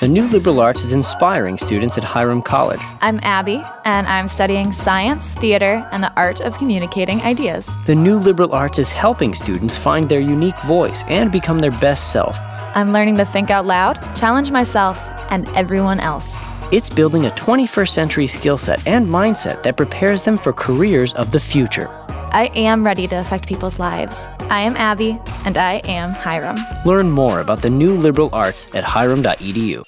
The new liberal arts is inspiring students at Hiram College. I'm Abby, and I'm studying science, theater, and the art of communicating ideas. The new liberal arts is helping students find their unique voice and become their best self. I'm learning to think out loud, challenge myself, and everyone else. It's building a 21st century skill set and mindset that prepares them for careers of the future. I am ready to affect people's lives. I am Abby, and I am Hiram. Learn more about the new liberal arts at hiram.edu.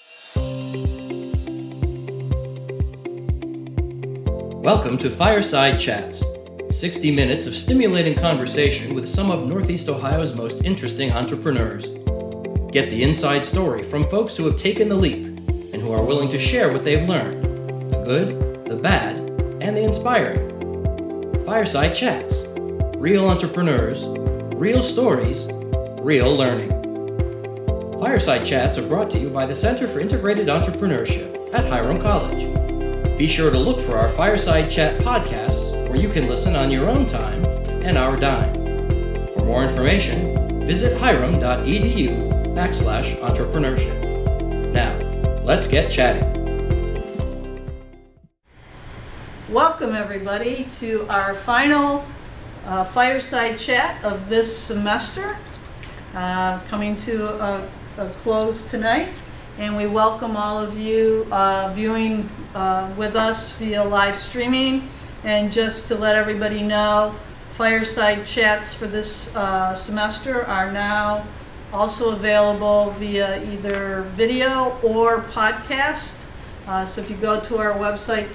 Welcome to Fireside Chats 60 minutes of stimulating conversation with some of Northeast Ohio's most interesting entrepreneurs. Get the inside story from folks who have taken the leap and who are willing to share what they've learned the good, the bad, and the inspiring. Fireside Chats Real entrepreneurs, real stories, real learning. Fireside Chats are brought to you by the Center for Integrated Entrepreneurship at Hiram College. Be sure to look for our Fireside Chat podcasts where you can listen on your own time and our dime. For more information, visit hiram.edu backslash entrepreneurship. Now, let's get chatting. Welcome, everybody, to our final uh, fireside chat of this semester, uh, coming to a, a close tonight. And we welcome all of you uh, viewing uh, with us via live streaming. And just to let everybody know, fireside chats for this uh, semester are now also available via either video or podcast. Uh, so if you go to our website,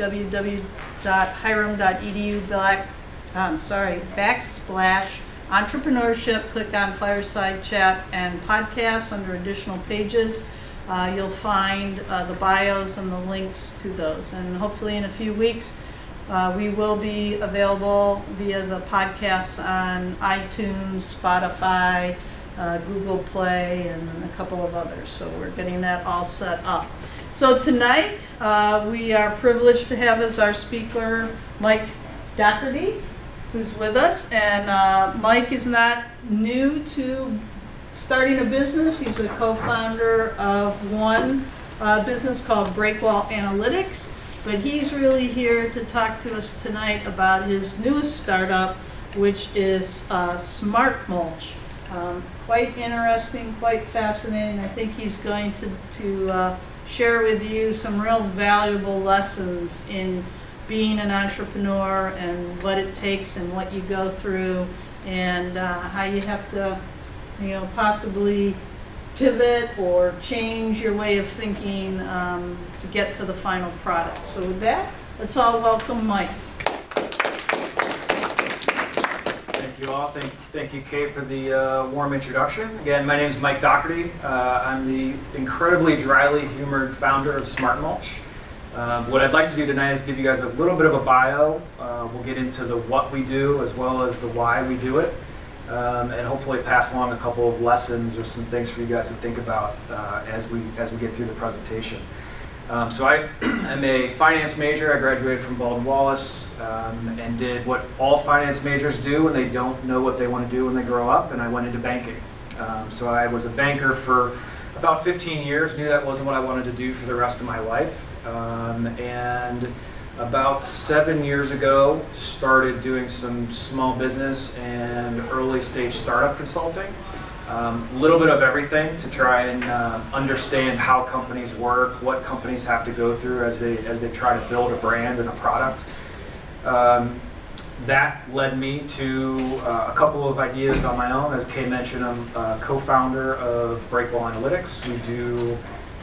www.hiram.edu black, I'm sorry, backsplash entrepreneurship, click on fireside chat and podcasts under additional pages. Uh, you'll find uh, the bios and the links to those. And hopefully in a few weeks, uh, we will be available via the podcasts on iTunes, Spotify, uh, Google Play, and a couple of others. So we're getting that all set up. So tonight, uh, we are privileged to have as our speaker Mike Doherty, who's with us. And uh, Mike is not new to starting a business. He's a co-founder of one uh, business called Breakwall Analytics. But he's really here to talk to us tonight about his newest startup, which is uh, Smart Mulch. Um, quite interesting, quite fascinating. I think he's going to, to uh, share with you some real valuable lessons in being an entrepreneur and what it takes and what you go through and uh, how you have to, you know, possibly pivot or change your way of thinking um, to get to the final product. So with that, let's all welcome Mike. Thank you all. Thank, thank you, Kay, for the uh, warm introduction. Again, my name is Mike Doherty. Uh, I'm the incredibly dryly humored founder of Smart Mulch. Um, what I'd like to do tonight is give you guys a little bit of a bio. Uh, we'll get into the what we do as well as the why we do it, um, and hopefully pass along a couple of lessons or some things for you guys to think about uh, as we as we get through the presentation. Um, so I am a finance major. I graduated from Baldwin Wallace um, and did what all finance majors do when they don't know what they want to do when they grow up, and I went into banking. Um, so I was a banker for about 15 years. Knew that wasn't what I wanted to do for the rest of my life. Um, and about seven years ago, started doing some small business and early stage startup consulting. A um, little bit of everything to try and uh, understand how companies work, what companies have to go through as they as they try to build a brand and a product. Um, that led me to uh, a couple of ideas on my own. As Kay mentioned, I'm a co-founder of Breakwall Analytics. We do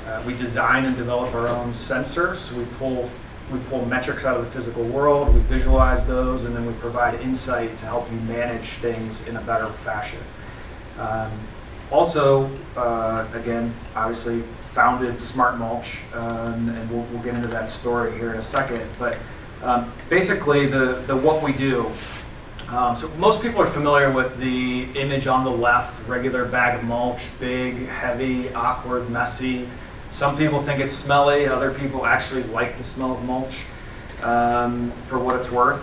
uh, we design and develop our own sensors. We pull we pull metrics out of the physical world, we visualize those, and then we provide insight to help you manage things in a better fashion. Um, also, uh, again, obviously founded Smart Mulch, um, and we'll, we'll, get into that story here in a second. But um, basically, the, the what we do. Um, so most people are familiar with the image on the left, regular bag of mulch, big, heavy, awkward, messy. Some people think it's smelly. Other people actually like the smell of mulch, um, for what it's worth.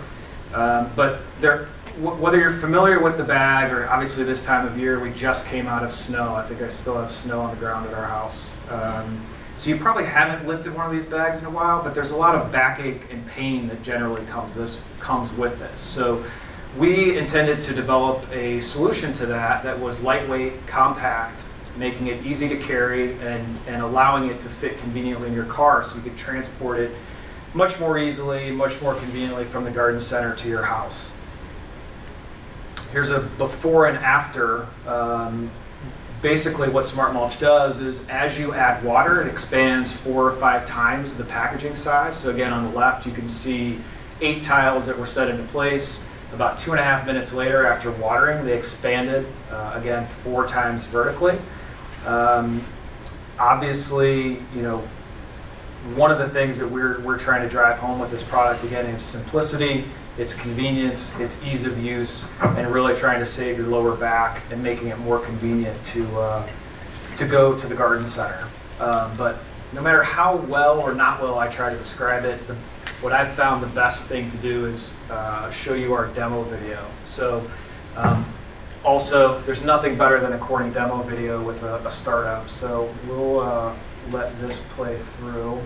Um, but there, whether you're familiar with the bag or obviously this time of year we just came out of snow i think i still have snow on the ground at our house um, So you probably haven't lifted one of these bags in a while, but there's a lot of backache and pain that generally comes this comes with this. So we intended to develop a solution to that that was lightweight, compact, making it easy to carry and, and allowing it to fit conveniently in your car so you could transport it much more easily, much more conveniently from the garden center to your house. Here's a before and after. Um, basically, what Smart Mulch does is as you add water, it expands four or five times the packaging size. So, again, on the left, you can see eight tiles that were set into place. About two and a half minutes later, after watering, they expanded uh, again four times vertically. Um, obviously, you know, one of the things that we're, we're trying to drive home with this product again is simplicity, its convenience, its ease of use, and really trying to save your lower back and making it more convenient to, uh, to go to the garden center. Um, but no matter how well or not well I try to describe it, the, what I've found the best thing to do is uh, show you our demo video. So um, also, there's nothing better than a corny demo video with a, a startup. So we'll uh, let this play through.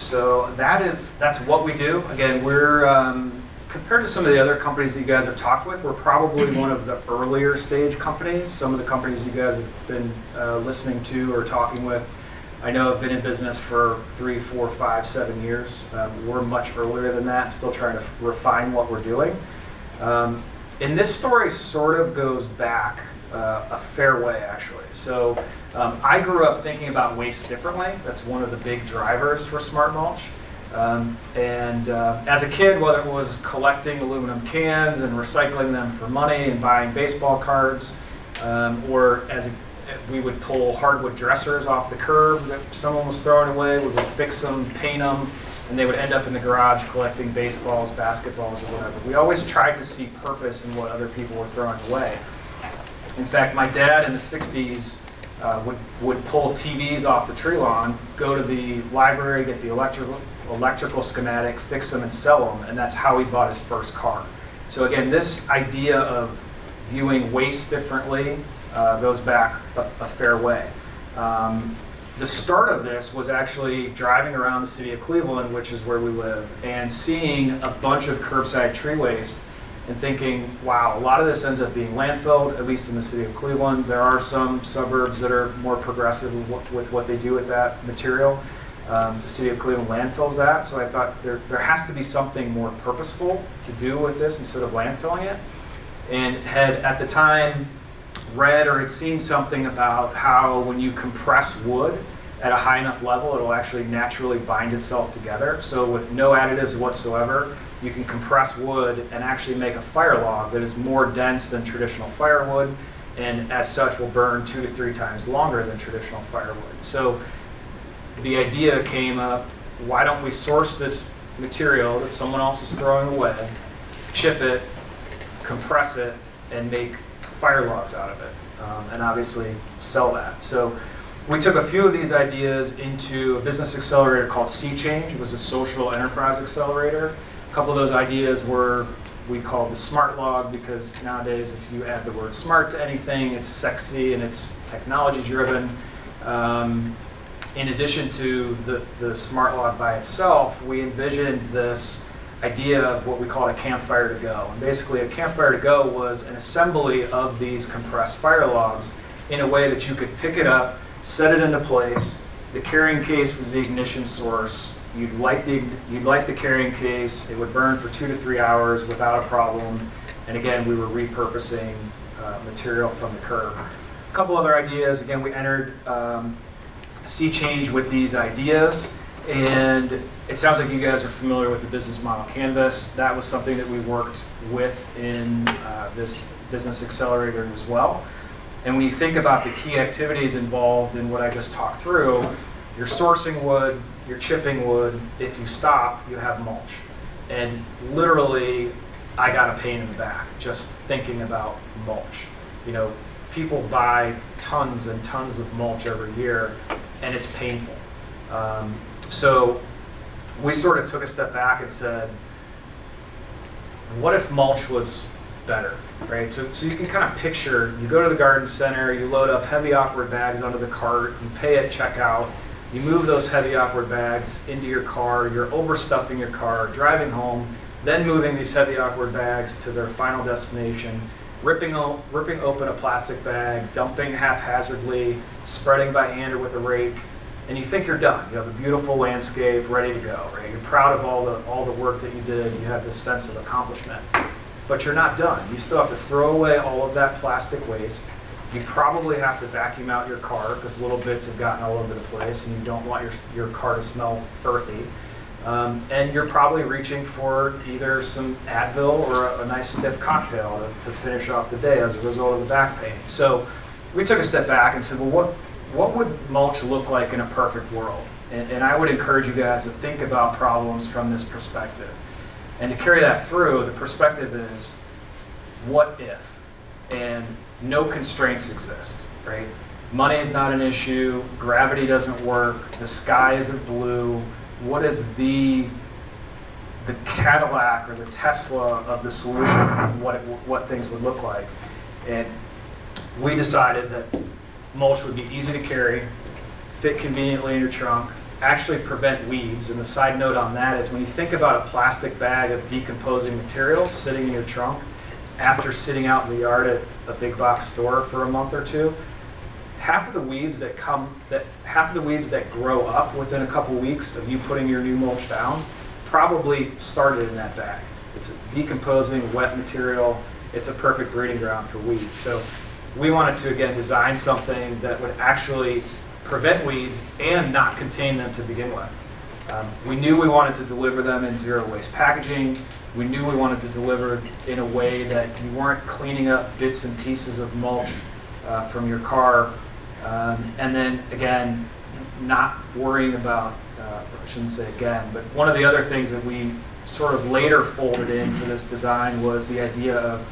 So that is that's what we do. Again, we're um, compared to some of the other companies that you guys have talked with, we're probably one of the earlier stage companies. Some of the companies you guys have been uh, listening to or talking with, I know have been in business for three, four, five, seven years. Um, we're much earlier than that, still trying to refine what we're doing. Um, and this story sort of goes back uh, a fair way, actually. So um, I grew up thinking about waste differently. That's one of the big drivers for Smart Mulch. Um, and uh, as a kid, whether it was collecting aluminum cans and recycling them for money and buying baseball cards, um, or as a, we would pull hardwood dressers off the curb that someone was throwing away, we would fix them, paint them, and they would end up in the garage collecting baseballs, basketballs, or whatever. We always tried to see purpose in what other people were throwing away. In fact, my dad in the 60s uh, would, would pull TVs off the tree lawn, go to the library, get the electrical, electrical schematic, fix them, and sell them, and that's how he bought his first car. So again, this idea of viewing waste differently uh, goes back a, a fair way. Um, the start of this was actually driving around the city of Cleveland, which is where we live, and seeing a bunch of curbside tree waste and thinking, wow, a lot of this ends up being landfilled, at least in the city of Cleveland. There are some suburbs that are more progressive with what they do with that material. Um, the city of Cleveland landfills that, so I thought there, there has to be something more purposeful to do with this instead of landfilling it. And had at the time read or had seen something about how when you compress wood at a high enough level, it'll actually naturally bind itself together. So with no additives whatsoever, you can compress wood and actually make a fire log that is more dense than traditional firewood and as such will burn two to three times longer than traditional firewood. So the idea came up, why don't we source this material that someone else is throwing away, chip it, compress it, and make fire logs out of it, um, and obviously sell that. So we took a few of these ideas into a business accelerator called Sea Change. It was a social enterprise accelerator. A couple of those ideas were we called the smart log because nowadays if you add the word smart to anything, it's sexy and it's technology driven. Um, in addition to the, the smart log by itself, we envisioned this idea of what we called a campfire to go. And basically, a campfire to go was an assembly of these compressed fire logs in a way that you could pick it up, set it into place. The carrying case was the ignition source. You'd light the you'd light the carrying case. It would burn for two to three hours without a problem. And again, we were repurposing uh, material from the curb. A couple other ideas. Again, we entered um, Sea Change with these ideas, and it sounds like you guys are familiar with the business model canvas. That was something that we worked with in uh, this business accelerator as well. And when you think about the key activities involved in what I just talked through, you're sourcing wood, you're chipping wood. If you stop, you have mulch. And literally, I got a pain in the back just thinking about mulch. You know, people buy tons and tons of mulch every year, and it's painful. Um, so we sort of took a step back and said, what if mulch was better, right? So, so you can kind of picture, you go to the garden center, you load up heavy awkward bags onto the cart, you pay at checkout, you move those heavy awkward bags into your car, you're overstuffing your car, driving home, then moving these heavy awkward bags to their final destination, ripping, o- ripping open a plastic bag, dumping haphazardly, spreading by hand or with a rake, and you think you're done. You have a beautiful landscape ready to go, right? You're proud of all the, all the work that you did, you have this sense of accomplishment. But you're not done. You still have to throw away all of that plastic waste. You probably have to vacuum out your car because little bits have gotten all over the place and you don't want your, your car to smell earthy. Um, and you're probably reaching for either some Advil or a, a nice stiff cocktail to, to finish off the day as a result of the back pain. So we took a step back and said, well, what, what would mulch look like in a perfect world? And, and I would encourage you guys to think about problems from this perspective. And to carry that through, the perspective is what if? And no constraints exist, right? Money is not an issue, gravity doesn't work, the sky isn't blue. What is the the Cadillac or the Tesla of the solution, what, it, what things would look like? And we decided that mulch would be easy to carry, fit conveniently in your trunk, actually prevent weeds. And the side note on that is when you think about a plastic bag of decomposing material sitting in your trunk, after sitting out in the yard at a big box store for a month or two, half of the weeds that come that half of the weeds that grow up within a couple weeks of you putting your new mulch down probably started in that bag. It's a decomposing wet material. It's a perfect breeding ground for weeds. So we wanted to again design something that would actually prevent weeds and not contain them to begin with. Um, we knew we wanted to deliver them in zero waste packaging. We knew we wanted to deliver in a way that you weren't cleaning up bits and pieces of mulch uh, from your car. Um, and then again, not worrying about, uh, I shouldn't say again, but one of the other things that we sort of later folded into this design was the idea of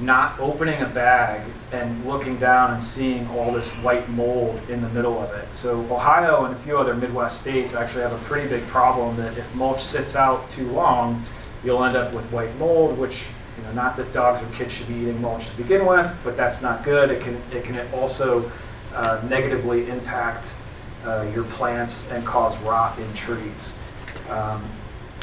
not opening a bag and looking down and seeing all this white mold in the middle of it. So Ohio and a few other Midwest states actually have a pretty big problem that if mulch sits out too long, you'll end up with white mold, which you know, not that dogs or kids should be eating mulch to begin with, but that's not good. It can it can also uh, negatively impact uh, your plants and cause rot in trees. Um,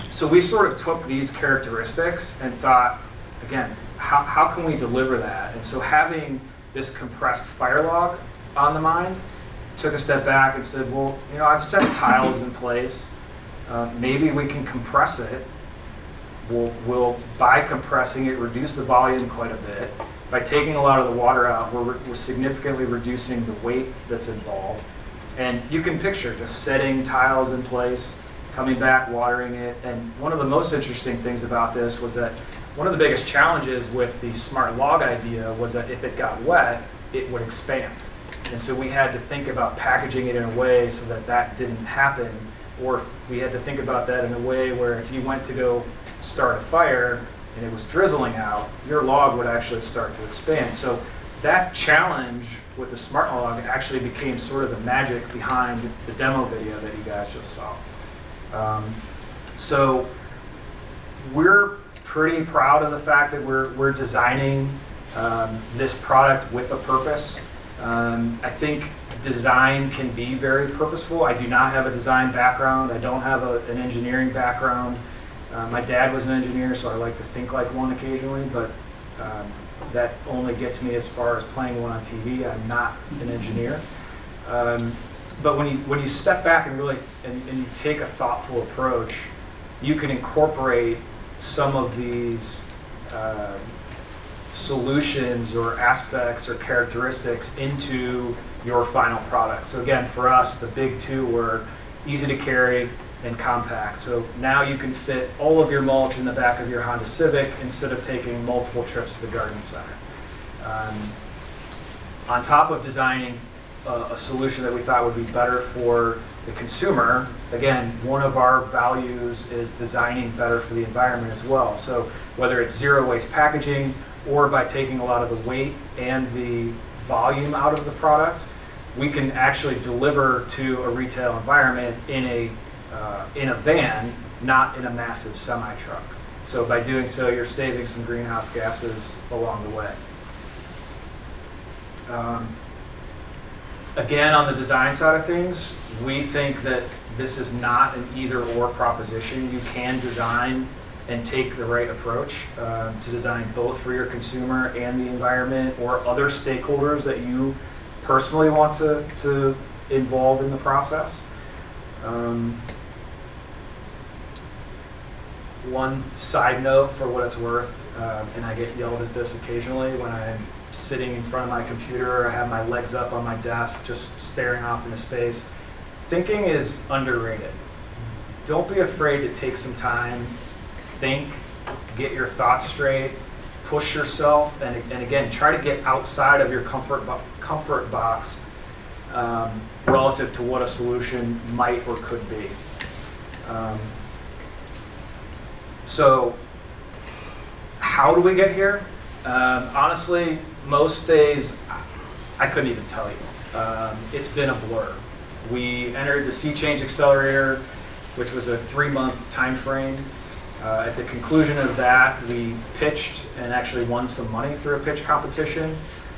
so we sort of took these characteristics and thought, again, how, how can we deliver that? And so having this compressed fire log on the mind, took a step back and said, well, you know, I've set tiles in place. Uh, maybe we can compress it. We'll, we'll, by compressing it, reduce the volume quite a bit. By taking a lot of the water out, we're, we're significantly reducing the weight that's involved. And you can picture just setting tiles in place, coming back, watering it. And one of the most interesting things about this was that one of the biggest challenges with the smart log idea was that if it got wet, it would expand. And so we had to think about packaging it in a way so that that didn't happen. Or we had to think about that in a way where if you went to go start a fire and it was drizzling out, your log would actually start to expand. So that challenge with the smart log actually became sort of the magic behind the demo video that you guys just saw. Um, so we're pretty proud of the fact that we're, we're designing um, this product with a purpose. Um, I think design can be very purposeful. I do not have a design background. I don't have a, an engineering background. Uh, my dad was an engineer, so I like to think like one occasionally, but um, that only gets me as far as playing one on TV. I'm not an engineer. Um, but when you when you step back and really and, and you take a thoughtful approach, you can incorporate some of these uh, solutions or aspects or characteristics into your final product. So again, for us, the big two were easy to carry and compact. So now you can fit all of your mulch in the back of your Honda Civic instead of taking multiple trips to the garden center. Um, on top of designing a, a solution that we thought would be better for the consumer, again, one of our values is designing better for the environment as well. So whether it's zero waste packaging or by taking a lot of the weight and the volume out of the product, we can actually deliver to a retail environment in a uh, in a van, not in a massive semi truck. So by doing so, you're saving some greenhouse gases along the way. Um, again, on the design side of things, we think that this is not an either or proposition. You can design and take the right approach um, to design both for your consumer and the environment or other stakeholders that you personally want to, to involve in the process. Um, one side note for what it's worth, um, and I get yelled at this occasionally when I'm sitting in front of my computer, I have my legs up on my desk, just staring off into space. Thinking is underrated. Don't be afraid to take some time, think, get your thoughts straight, push yourself, and, and again, try to get outside of your comfort, bo- comfort box um, relative to what a solution might or could be. Um, so, how do we get here? Um, honestly, most days I couldn't even tell you. Um, it's been a blur. We entered the Sea Change Accelerator, which was a three-month time frame. Uh, at the conclusion of that, we pitched and actually won some money through a pitch competition.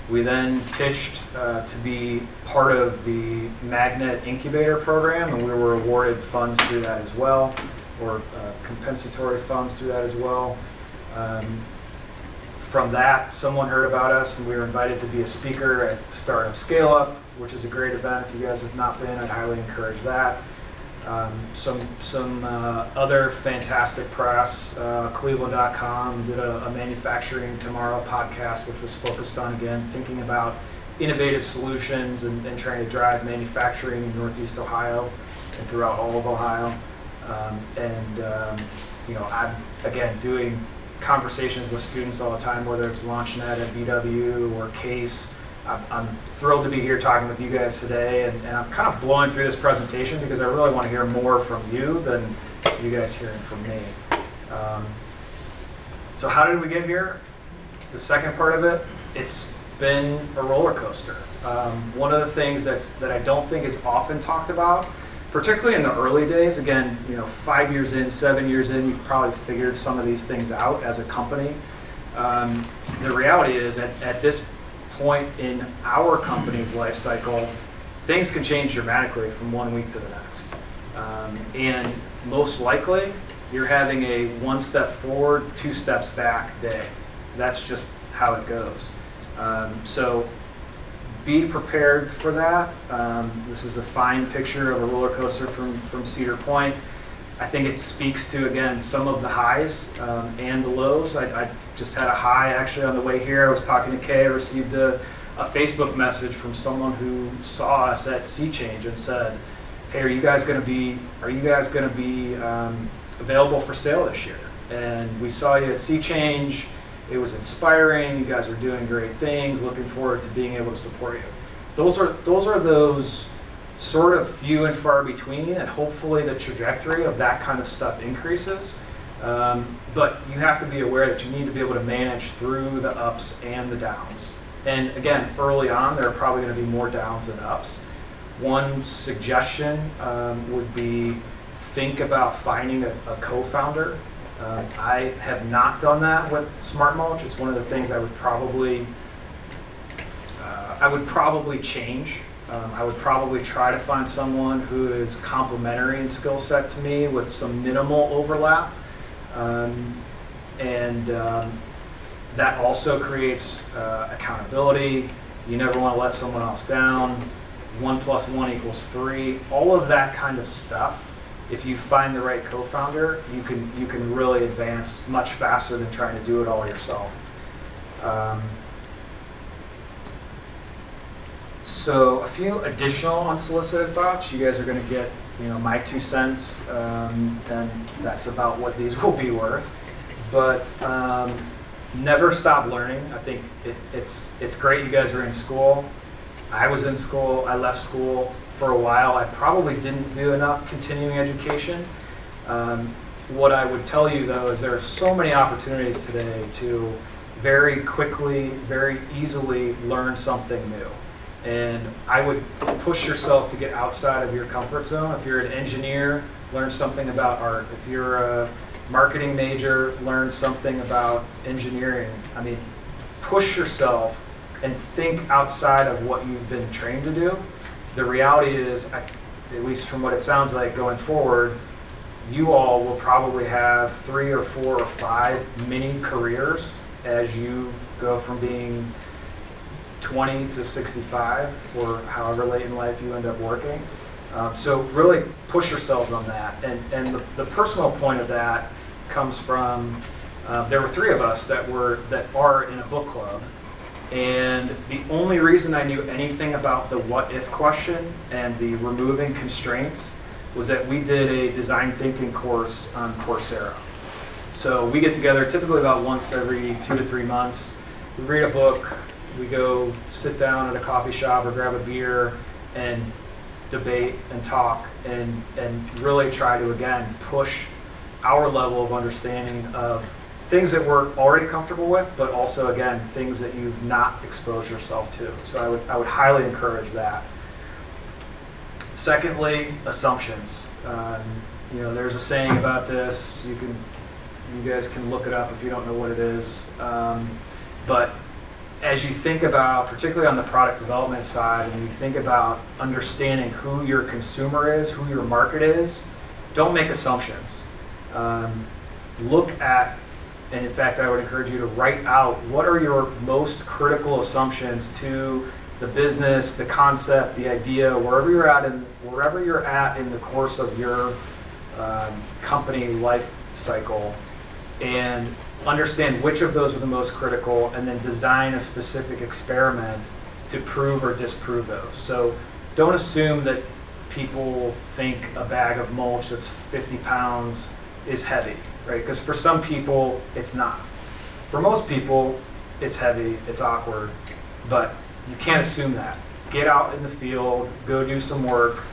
We then pitched uh, to be part of the Magnet Incubator program, and we were awarded funds through that as well, or uh, compensatory funds through that as well. Um, from that, someone heard about us, and we were invited to be a speaker at Startup Scale Up, which is a great event. If you guys have not been, I'd highly encourage that. Um, some some uh, other fantastic press. Uh, Cleveland.com did a, a, Manufacturing Tomorrow podcast, which was focused on again thinking about innovative solutions and, and trying to drive manufacturing in Northeast Ohio and throughout all of Ohio. Um, and um, you know, I'm again doing conversations with students all the time, whether it's LaunchNet at BW or CASE. I'm, I'm thrilled to be here talking with you guys today, and, and, I'm kind of blowing through this presentation because I really want to hear more from you than you guys hearing from me. Um, so how did we get here? The second part of it, it's been a roller coaster. Um, one of the things that's, that I don't think is often talked about particularly in the early days, again, you know, five years in, seven years in, you've probably figured some of these things out as a company. Um, the reality is, at, at this point in our company's life cycle, things can change dramatically from one week to the next. Um, and most likely, you're having a one step forward, two steps back day. That's just how it goes. Um, so be prepared for that. Um, this is a fine picture of a roller coaster from, from Cedar Point. I think it speaks to, again, some of the highs um, and the lows. I, I, just had a high actually on the way here. I was talking to Kay. I received a, a Facebook message from someone who saw us at Sea Change and said, hey, are you guys going to be, are you guys going to be um, available for sale this year? And we saw you at Sea Change it was inspiring. You guys are doing great things. Looking forward to being able to support you. Those are those are those sort of few and far between, and hopefully the trajectory of that kind of stuff increases. Um, but you have to be aware that you need to be able to manage through the ups and the downs. And again, early on, there are probably going to be more downs than ups. One suggestion um, would be think about finding a, a co-founder um, I have not done that with Smart Mulch. It's one of the things I would probably uh, I would probably change. Um, I would probably try to find someone who is complementary in skill set to me with some minimal overlap. Um, and um, that also creates uh, accountability. You never want to let someone else down. One plus one equals three. All of that kind of stuff if you find the right co-founder, you can you can really advance much faster than trying to do it all yourself. Um, so a few additional unsolicited thoughts. You guys are going to get you know my two cents, um, and that's about what these will be worth. But um, never stop learning. I think it, it's it's great you guys are in school. I was in school. I left school for a while. I probably didn't do enough continuing education. Um, what I would tell you though is there are so many opportunities today to very quickly, very easily learn something new. And I would push yourself to get outside of your comfort zone. If you're an engineer, learn something about art. If you're a marketing major, learn something about engineering. I mean, push yourself and think outside of what you've been trained to do. The reality is, at least from what it sounds like going forward, you all will probably have three or four or five mini careers as you go from being 20 to 65 or however late in life you end up working. Um, so really push yourself on that. And, and the, the personal point of that comes from, uh, there were three of us that were, that are in a book club. And the only reason I knew anything about the what if question and the removing constraints was that we did a design thinking course on Coursera. So we get together typically about once every two to three months. We read a book, we go sit down at a coffee shop or grab a beer and debate and talk and, and really try to, again, push our level of understanding of things that we're already comfortable with, but also, again, things that you've not exposed yourself to. So I would, I would highly encourage that. Secondly, assumptions. Um, you know, there's a saying about this. You can, you guys can look it up if you don't know what it is. Um, but as you think about, particularly on the product development side, and you think about understanding who your consumer is, who your market is, don't make assumptions. Um, look at, and in fact, I would encourage you to write out what are your most critical assumptions to the business, the concept, the idea, wherever you're at in wherever you're at in the course of your um, company life cycle, and understand which of those are the most critical, and then design a specific experiment to prove or disprove those. So don't assume that people think a bag of mulch that's 50 pounds is heavy, right? Because for some people, it's not. For most people, it's heavy, it's awkward, but you can't assume that. Get out in the field, go do some work,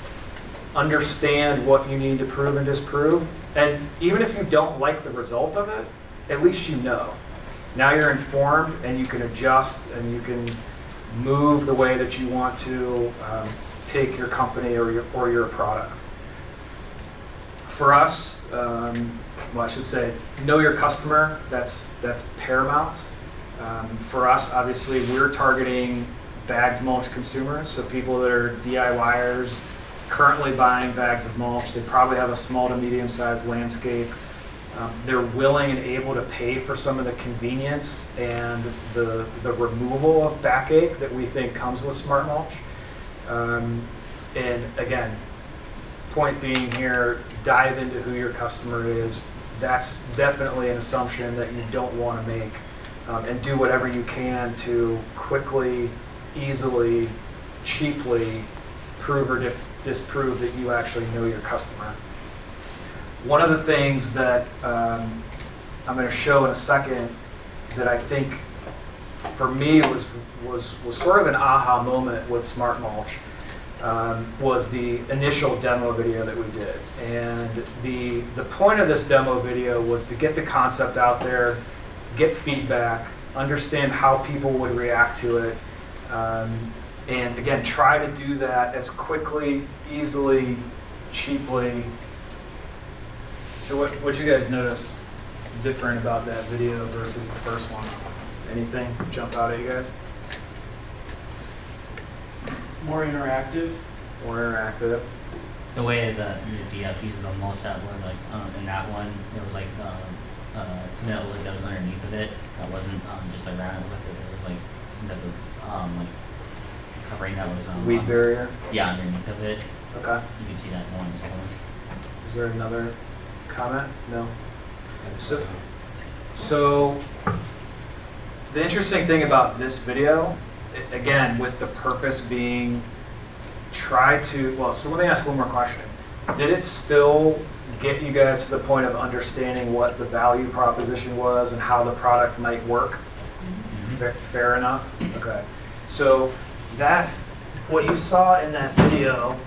understand what you need to prove and disprove, and even if you don't like the result of it, at least you know. Now you're informed and you can adjust and you can move the way that you want to um, take your company or your, or your product. For us, um, well, I should say, know your customer. That's that's paramount. Um, for us, obviously, we're targeting bagged mulch consumers, so people that are DIYers, currently buying bags of mulch. They probably have a small to medium-sized landscape. Um, they're willing and able to pay for some of the convenience and the the removal of backache that we think comes with smart mulch. Um, and again, point being here, dive into who your customer is. That's definitely an assumption that you don't want to make. Um, and do whatever you can to quickly, easily, cheaply prove or dif- disprove that you actually know your customer. One of the things that um, I'm going to show in a second that I think for me was, was, was sort of an aha moment with Smart Mulch um, was the initial demo video that we did. And the, the point of this demo video was to get the concept out there, get feedback, understand how people would react to it, um, and again, try to do that as quickly, easily, cheaply. So what what you guys notice different about that video versus the first one? Anything jump out at you guys? It's more interactive. More interactive. the way that the, the uh, pieces of mulch that were like um, in that one, there was like um, uh, some that was, that was underneath of it that wasn't um, just around it with it. There was like some type of um, like covering that was um, Weed on- barrier. Yeah, underneath of it. Okay. You can see that more in the second one. Is there another comment? No. So, so the interesting thing about this video, again, with the purpose being try to, well, so let me ask one more question. Did it still get you guys to the point of understanding what the value proposition was and how the product might work? Mm-hmm. Fair, fair enough? Okay. So that, what you saw in that video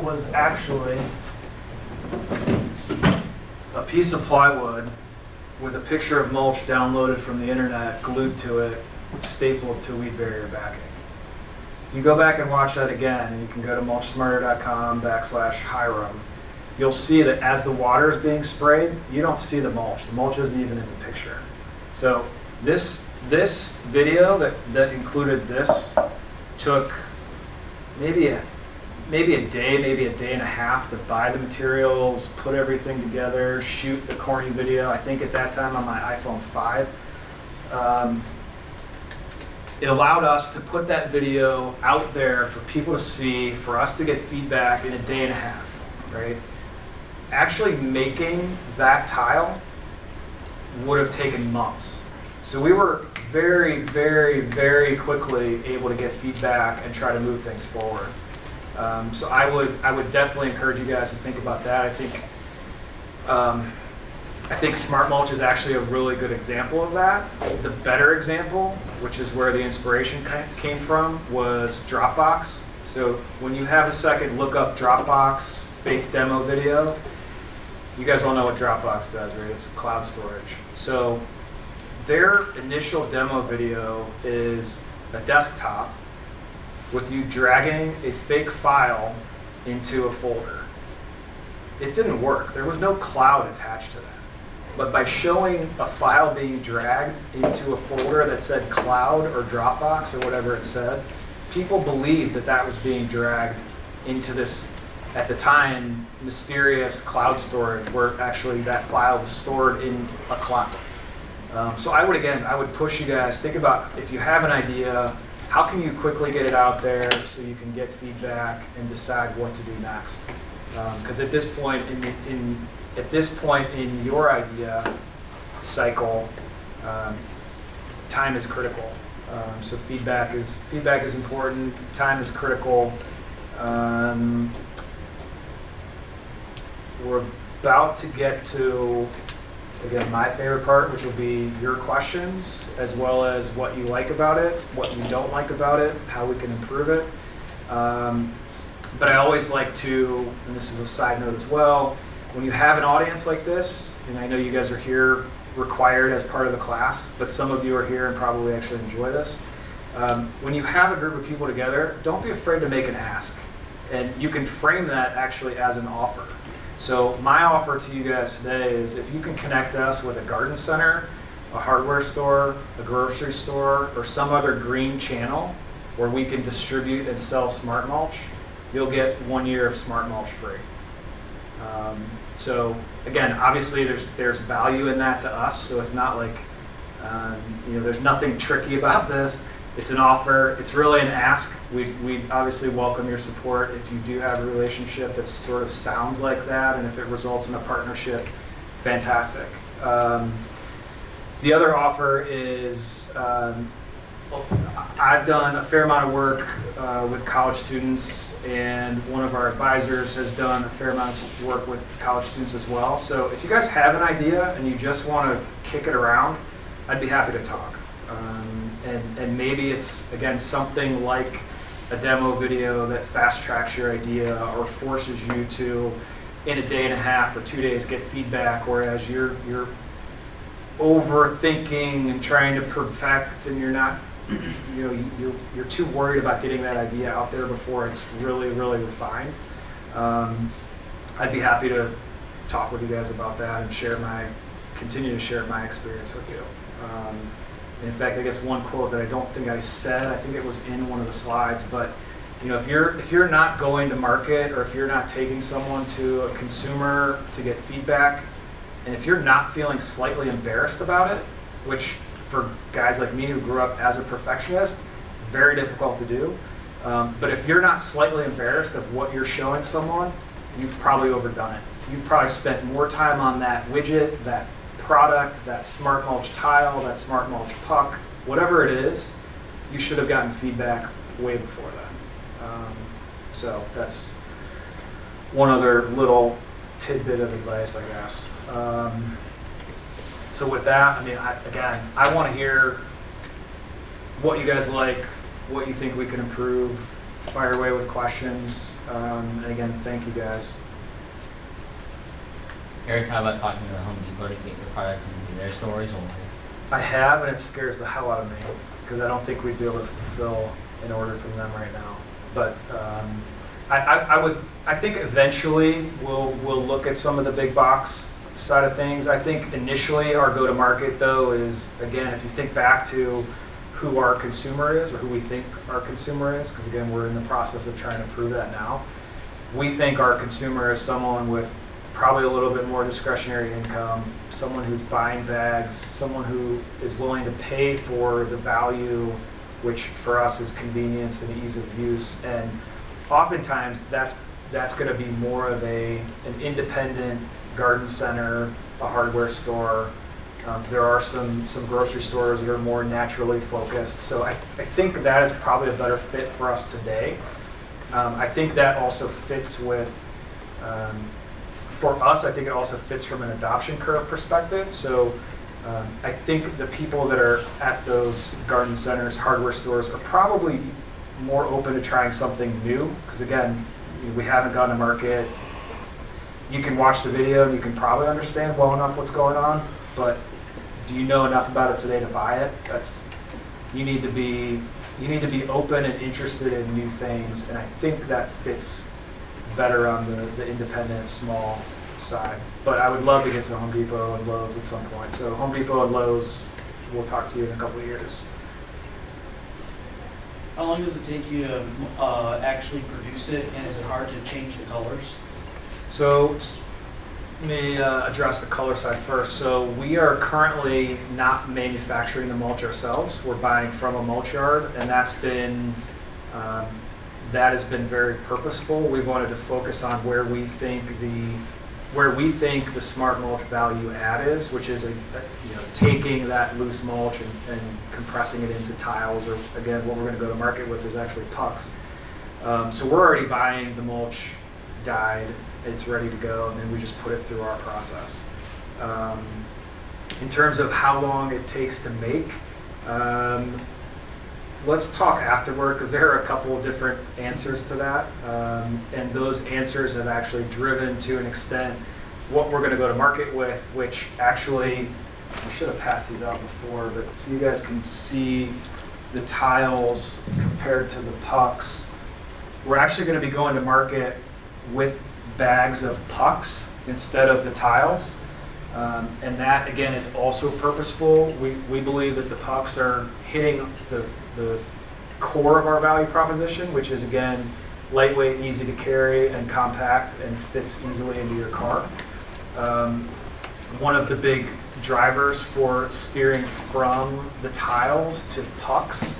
was actually a piece of plywood with a picture of mulch downloaded from the internet, glued to it, stapled to weed barrier backing. If you go back and watch that again, and you can go to mulchsmarter.com backslash Hiram, you'll see that as the water is being sprayed, you don't see the mulch. The mulch isn't even in the picture. So this this video that, that included this took maybe a maybe a day, maybe a day and a half to buy the materials, put everything together, shoot the corny video. I think at that time on my iPhone 5. Um, it allowed us to put that video out there for people to see, for us to get feedback in a day and a half, right? Actually making that tile would have taken months. So we were very, very, very quickly able to get feedback and try to move things forward. Um, so I would, I would definitely encourage you guys to think about that. I think, um, I think Smart Mulch is actually a really good example of that. The better example, which is where the inspiration came from, was Dropbox. So when you have a second, look up Dropbox fake demo video. You guys all know what Dropbox does, right? It's cloud storage. So their initial demo video is a desktop with you dragging a fake file into a folder. It didn't work. There was no cloud attached to that. But by showing a file being dragged into a folder that said cloud or Dropbox or whatever it said, people believed that that was being dragged into this, at the time, mysterious cloud storage where actually that file was stored in a cloud. Um, so I would again, I would push you guys, think about if you have an idea, how can you quickly get it out there so you can get feedback and decide what to do next? Because at this point in, in at this point in your idea cycle, um, time is critical. Um, so feedback is feedback is important. Time is critical. Um, we're about to get to again my favorite part, which will be your questions as well as what you like about it, what you don't like about it, how we can improve it. Um, but I always like to, and this is a side note as well, when you have an audience like this, and I know you guys are here required as part of the class, but some of you are here and probably actually enjoy this. Um, when you have a group of people together, don't be afraid to make an ask. And you can frame that actually as an offer. So my offer to you guys today is if you can connect us with a garden center, a hardware store, a grocery store, or some other green channel where we can distribute and sell smart mulch, you'll get one year of smart mulch free. Um, so again, obviously there's there's value in that to us. So it's not like um, you know there's nothing tricky about this. It's an offer. It's really an ask. We we obviously welcome your support if you do have a relationship that sort of sounds like that, and if it results in a partnership, fantastic. Um, the other offer is um, I've done a fair amount of work uh, with college students, and one of our advisors has done a fair amount of work with college students as well. So if you guys have an idea and you just want to kick it around, I'd be happy to talk. Um, and, and maybe it's, again, something like a demo video that fast tracks your idea or forces you to, in a day and a half or two days, get feedback, whereas you're, you're overthinking and trying to perfect and you're not you know, you're, you're too worried about getting that idea out there before it's really, really refined. Um, I'd be happy to talk with you guys about that and share my, continue to share my experience with you. Um, in fact, I guess one quote that I don't think I said, I think it was in one of the slides, but you know, if you're if you're not going to market or if you're not taking someone to a consumer to get feedback, and if you're not feeling slightly embarrassed about it, which for guys like me who grew up as a perfectionist, very difficult to do. Um, but if you're not slightly embarrassed of what you're showing someone, you've probably overdone it. You've probably spent more time on that widget, that product, that smart mulch tile, that smart mulch puck, whatever it is, you should have gotten feedback way before that. Um, so that's one other little tidbit of advice, I guess. Um, so with that, I mean, I, again, I want to hear what you guys like, what you think we can improve. Fire away with questions. Um, and again, thank you guys. Eric, how about talking to the Home Depot to get your product into their stores or? I have, and it scares the hell out of me because I don't think we'd be able to fulfill an order from them right now. But um, I, I, I would, I think eventually we'll, we'll look at some of the big box side of things. I think initially our go-to-market though is, again, if you think back to who our consumer is or who we think our consumer is, because again, we're in the process of trying to prove that now. We think our consumer is someone with probably a little bit more discretionary income, someone who's buying bags, someone who is willing to pay for the value, which for us is convenience and ease of use. And oftentimes that's that's going to be more of a an independent garden center, a hardware store. Um, there are some some grocery stores that are more naturally focused. So I, I think that is probably a better fit for us today. Um, I think that also fits with, um, for us, I think it also fits from an adoption curve perspective. So um, I think the people that are at those garden centers, hardware stores, are probably more open to trying something new. Because again, we haven't gone to market. You can watch the video and you can probably understand well enough what's going on, but do you know enough about it today to buy it? That's you need to be you need to be open and interested in new things, and I think that fits better on the, the independent small side. But I would love to get to Home Depot and Lowe's at some point. So Home Depot and Lowe's, we'll talk to you in a couple of years. How long does it take you to uh, actually produce it, and is it hard to change the colors? So let me uh, address the color side first. So we are currently not manufacturing the mulch ourselves. We're buying from a mulch yard, and that's been um, that has been very purposeful. We wanted to focus on where we think the where we think the smart mulch value add is, which is a, a, you know taking that loose mulch and, and compressing it into tiles, or again, what we're going to go to market with is actually pucks. Um, so we're already buying the mulch dyed, it's ready to go, and then we just put it through our process. Um, in terms of how long it takes to make, um, let's talk afterward because there are a couple of different answers to that, um, and those answers have actually driven to an extent what we're going to go to market with, which actually I should have passed these out before, but so you guys can see the tiles compared to the pucks. We're actually going to be going to market with bags of pucks instead of the tiles. Um, and that again is also purposeful. We, we believe that the pucks are hitting the, the core of our value proposition, which is again lightweight, easy to carry, and compact, and fits easily into your car. Um, one of the big drivers for steering from the tiles to pucks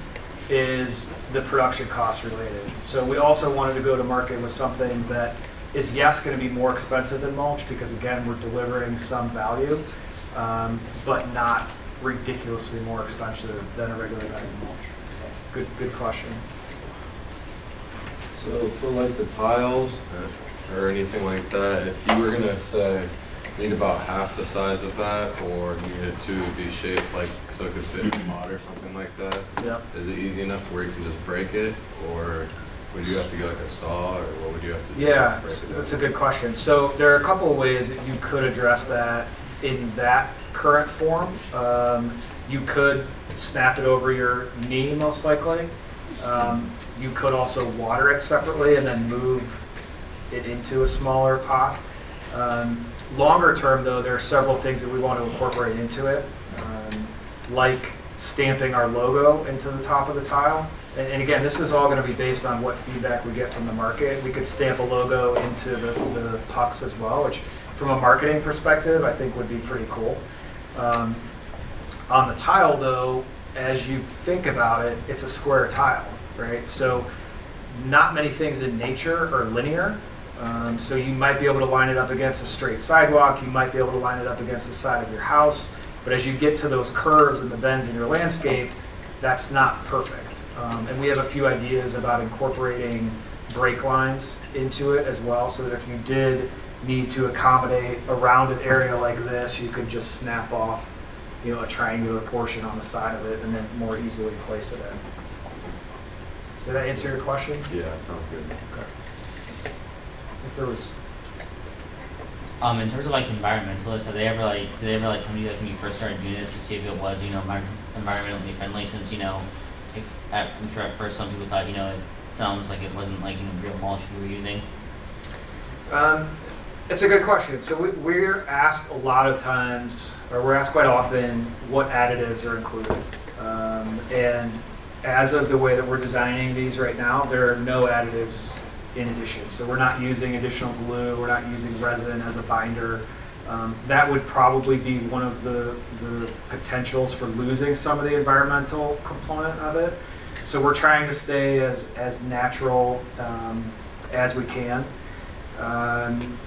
is the production cost related. So we also wanted to go to market with something that is yes going to be more expensive than mulch because again we're delivering some value, um, but not ridiculously more expensive than a regular bag of mulch. Good, good question. So for like the tiles uh, or anything like that, if you were gonna say need about half the size of that or needed to be shaped like so it could fit in a pot or something like that, Yeah. is it easy enough to where you can just break it or would you have to get like a saw or what would you have to do? Yeah, to break it that's a good question. So there are a couple of ways that you could address that in that current form. Um, you could snap it over your knee, most likely. Um, you could also water it separately and then move it into a smaller pot. Um, longer term, though, there are several things that we want to incorporate into it, um, like stamping our logo into the top of the tile. And, and again, this is all going to be based on what feedback we get from the market. We could stamp a logo into the, the pucks as well, which, from a marketing perspective, I think would be pretty cool. Um, on the tile, though, as you think about it, it's a square tile, right? So, not many things in nature are linear. Um, so you might be able to line it up against a straight sidewalk. You might be able to line it up against the side of your house. But as you get to those curves and the bends in your landscape, that's not perfect. Um, and we have a few ideas about incorporating break lines into it as well, so that if you did need to accommodate a rounded area like this, you could just snap off, you know, a triangular portion on the side of it and then more easily place it in. Did that answer your question? Yeah, it sounds good. Okay. If there was, Um, in terms of like environmentalists, have they ever like, did they ever like come to you guys when you first started doing this to see if it was, you know, envi- environmentally friendly? Since you know, if, at, I'm sure at first some people thought, you know, it sounds like it wasn't like you know real mulch you were using. Um, it's a good question. So we, we're asked a lot of times, or we're asked quite often, what additives are included. Um, and as of the way that we're designing these right now, there are no additives in addition. So we're not using additional glue, we're not using resin as a binder. Um, that would probably be one of the, the potentials for losing some of the environmental component of it. So we're trying to stay as, as natural um, as we can. Um,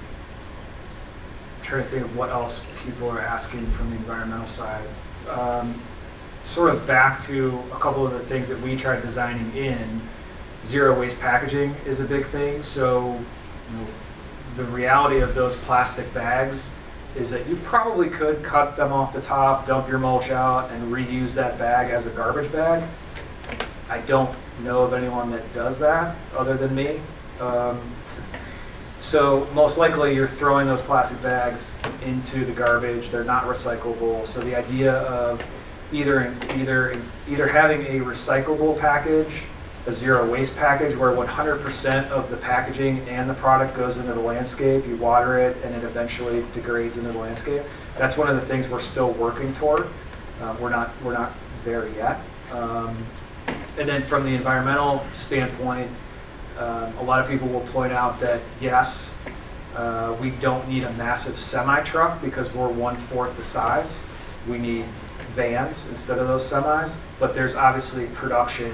trying to think of what else people are asking from the environmental side. Um, sort of back to a couple of the things that we tried designing in, zero waste packaging is a big thing. So, you know, the reality of those plastic bags is that you probably could cut them off the top, dump your mulch out, and reuse that bag as a garbage bag. I don't know of anyone that does that other than me. Um, so most likely you're throwing those plastic bags into the garbage. They're not recyclable. So the idea of either either either having a recyclable package, a zero waste package where 100% of the packaging and the product goes into the landscape, you water it and it eventually degrades into the landscape. That's one of the things we're still working toward. Uh, we're not we're not there yet. Um, and then from the environmental standpoint, um, a lot of people will point out that yes, uh, we don't need a massive semi truck because we're one fourth the size. We need vans instead of those semis, but there's obviously production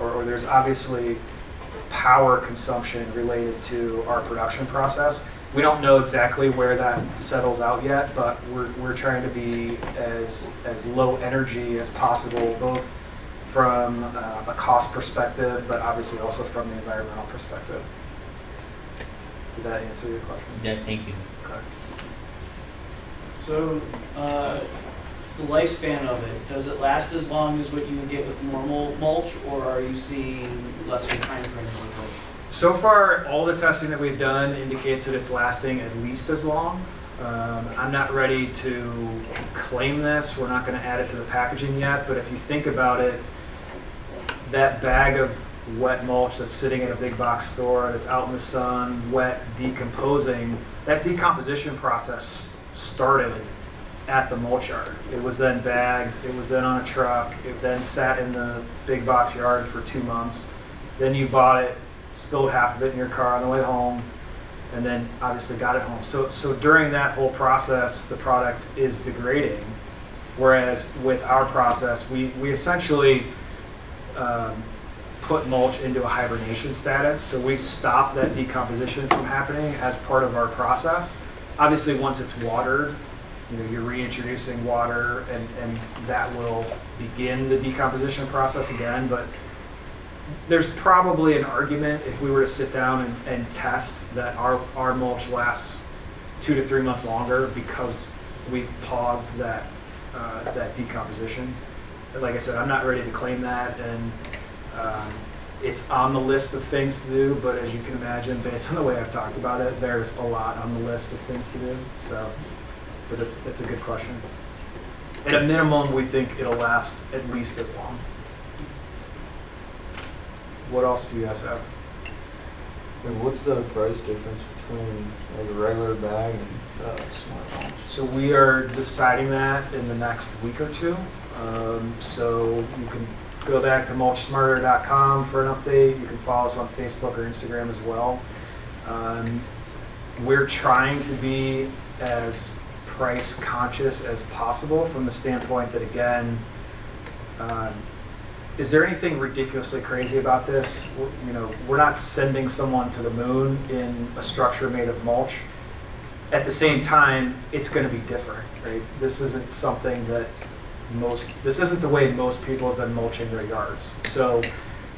or, or there's obviously power consumption related to our production process. We don't know exactly where that settles out yet, but we're, we're trying to be as, as low energy as possible, both from uh, a cost perspective, but obviously also from the environmental perspective. Did that answer your question? Yeah, thank you. Okay. So, uh, the lifespan of it, does it last as long as what you would get with normal mulch, or are you seeing lesser time frames with it? So far, all the testing that we've done indicates that it's lasting at least as long. Um, I'm not ready to claim this. We're not going to add it to the packaging yet, but if you think about it, that bag of wet mulch that's sitting in a big box store that's out in the sun, wet, decomposing, that decomposition process started at the mulch yard. It was then bagged, it was then on a truck, it then sat in the big box yard for two months. Then you bought it, spilled half of it in your car on the way home, and then obviously got it home. So, so during that whole process, the product is degrading. Whereas with our process, we, we essentially um, put mulch into a hibernation status. So we stop that decomposition from happening as part of our process. Obviously, once it's watered, you know, you're reintroducing water and, and that will begin the decomposition process again. But there's probably an argument if we were to sit down and, and test that our, our mulch lasts two to three months longer because we've paused that, uh, that decomposition. Like I said, I'm not ready to claim that, and um, it's on the list of things to do. But as you can imagine, based on the way I've talked about it, there's a lot on the list of things to do. So, but it's it's a good question. At a minimum, we think it'll last at least as long. What else do you guys have? And what's the price difference between like a regular bag and uh, smart mulch? So we are deciding that in the next week or two. Um, so you can go back to mulchsmarter.com for an update. You can follow us on Facebook or Instagram as well. Um, we're trying to be as price conscious as possible from the standpoint that again, um, is there anything ridiculously crazy about this? We're- You know, we're not sending someone to the moon in a structure made of mulch. At the same time, it's going to be different, right? This isn't something that most, this isn't the way most people have been mulching their yards. So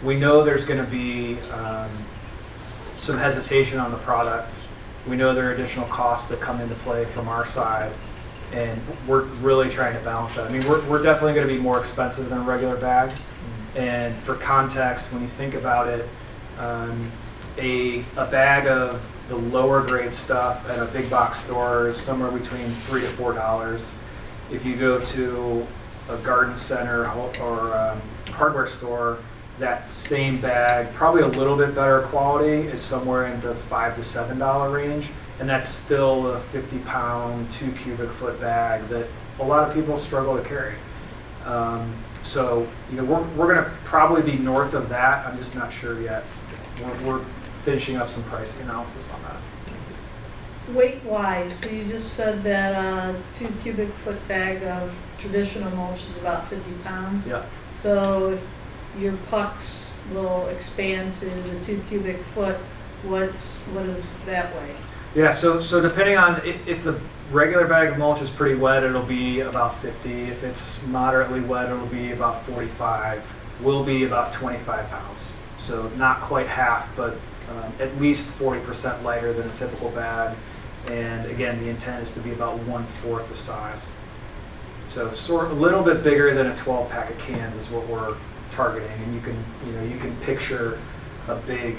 we know there's going to be um, some hesitation on the product. We know there are additional costs that come into play from our side, and we're really trying to balance that. I mean, we're, we're definitely going to be more expensive than a regular bag. And for context, when you think about it, um, a, a bag of the lower grade stuff at a big box store is somewhere between three to four dollars. If you go to a garden center or um, hardware store, that same bag, probably a little bit better quality, is somewhere in the five to seven dollar range, and that's still a 50 pound, two cubic foot bag that a lot of people struggle to carry. Um, so, you know, we're, we're going to probably be north of that. I'm just not sure yet. We're, we're finishing up some pricing analysis on that. Weight wise, so you just said that a two cubic foot bag of traditional mulch is about 50 pounds. Yeah. So if your pucks will expand to the two cubic foot, what's, what is that way? Yeah, so, so depending on, if, if the regular bag of mulch is pretty wet, it'll be about 50. If it's moderately wet, it'll be about 45. Will be about 25 pounds. So not quite half, but um, at least 40% lighter than a typical bag. And again, the intent is to be about one fourth the size. So sort a little bit bigger than a 12 pack of cans is what we're targeting. And you can, you know, you can picture a big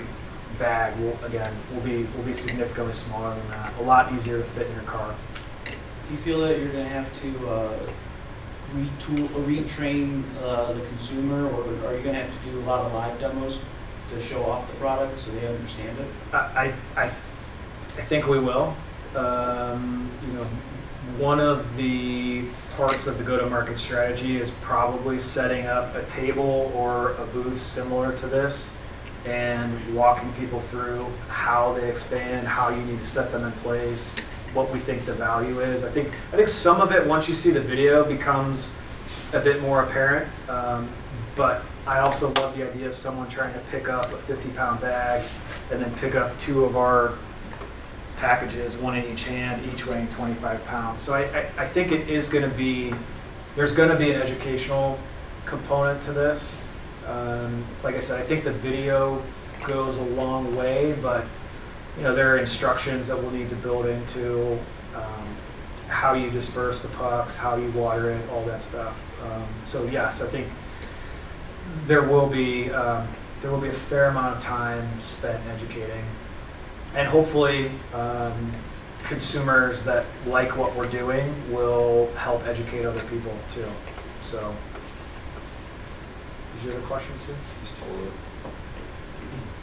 bag will again will be will be significantly smaller than that. A lot easier to fit in your car. Do you feel that you're gonna have to uh, retool, or retrain uh, the consumer, or are you gonna have to do a lot of live demos to show off the product so they understand it? I I, I think we will. Um, you know, one of the parts of the go-to-market strategy is probably setting up a table or a booth similar to this and walking people through how they expand, how you need to set them in place, what we think the value is. I think I think some of it once you see the video becomes a bit more apparent. Um, but I also love the idea of someone trying to pick up a 50 pound bag and then pick up two of our packages, one in each hand, each weighing 25 pounds. So I, I, I think it is going to be, there's going to be an educational component to this. Um, like I said, I think the video goes a long way, but you know there are instructions that we'll need to build into um, how you disperse the pucks, how you water it, all that stuff. Um, so yes, I think there will be um, there will be a fair amount of time spent educating, and hopefully um, consumers that like what we're doing will help educate other people too. So. Did you have a question too? Just hold it.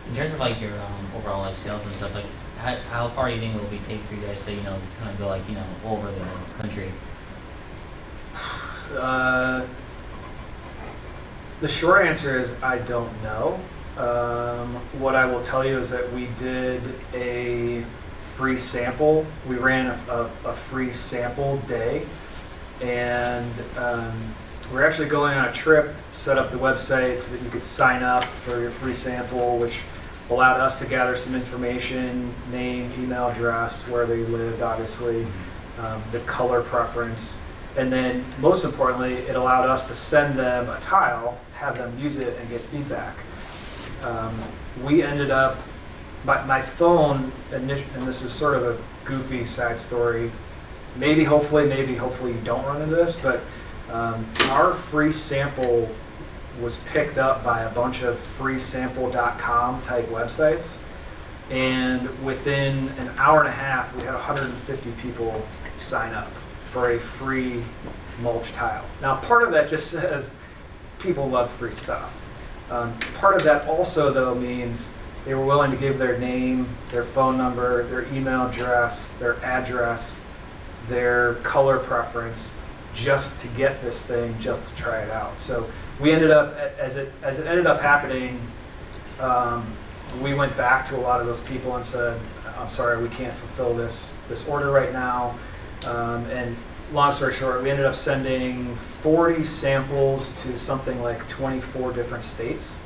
In terms of like your um, overall like sales and stuff, like how, how far do you think it will be take for you guys to you know kind of go like you know over the country? Uh, the short answer is I don't know. Um, what I will tell you is that we did a free sample. We ran a, a, a free sample day, and um, we're actually going on a trip. Set up the website so that you could sign up for your free sample, which allowed us to gather some information: name, email address, where they lived, obviously, um, the color preference. And then, most importantly, it allowed us to send them a tile, have them use it, and get feedback. Um, we ended up, my, my phone, init- and this is sort of a goofy side story. Maybe, hopefully, maybe, hopefully you don't run into this, but um, our free sample was picked up by a bunch of freesample.com type websites. And within an hour and a half, we had 150 people sign up for a free mulch tile. Now, part of that just says people love free stuff. Um, part of that also, though, means they were willing to give their name, their phone number, their email address, their address, their color preference, just to get this thing, just to try it out. So we ended up, as it as it ended up happening, um, we went back to a lot of those people and said, "I'm sorry, we can't fulfill this this order right now." Um, and long story short, we ended up sending 40 samples to something like 24 different states.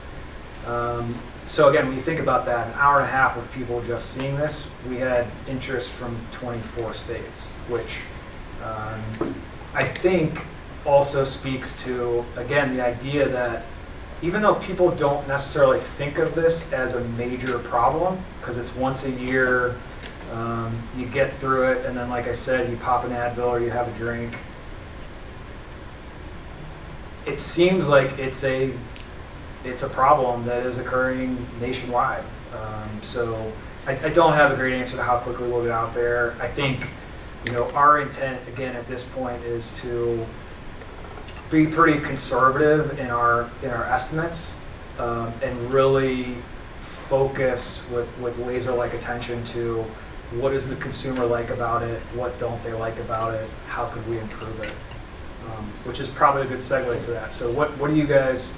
Um, so again, when you think about that, an hour and a half of people just seeing this, we had interest from 24 states, which um, I think also speaks to, again, the idea that even though people don't necessarily think of this as a major problem, because it's once a year, um, you get through it, and then, like I said, you pop an Advil or you have a drink. It seems like it's a it's a problem that is occurring nationwide. Um, so I, I don't have a great answer to how quickly we'll get out there. I think you know our intent again at this point is to be pretty conservative in our in our estimates um, and really focus with, with laser-like attention to what does the consumer like about it, what don't they like about it, how could we improve it? Um, which is probably a good segue to that. So what, what do you guys,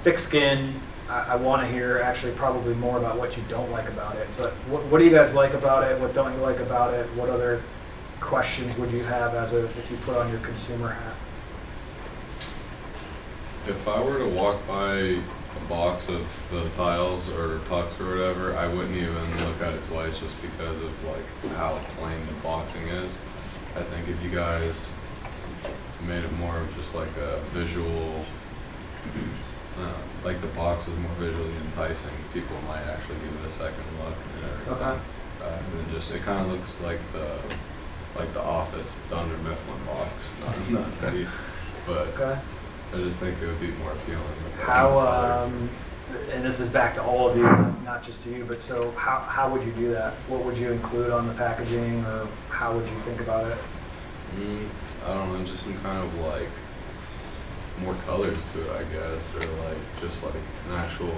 thick skin, I, I want to hear actually probably more about what you don't like about it, but what, what do you guys like about it? What don't you like about it? What other questions would you have as a, if you put on your consumer hat? If I were to walk by a box of the tiles or pucks or whatever, I wouldn't even look at it twice just because of like how plain the boxing is. I think if you guys made it more of just like a visual, uh, like the box was more visually enticing, people might actually give it a second look and everything. Okay. Uh, and then just it kind of looks like the like the Office Dunder Mifflin box, not, not but Okay. I just think it would be more appealing. with the How, colors. um, and this is back to all of you, not just to you, but so how, how would you do that? What would you include on the packaging or how would you think about it? Mm, I don't know, just some kind of like more colors to it, I guess, or like just like an actual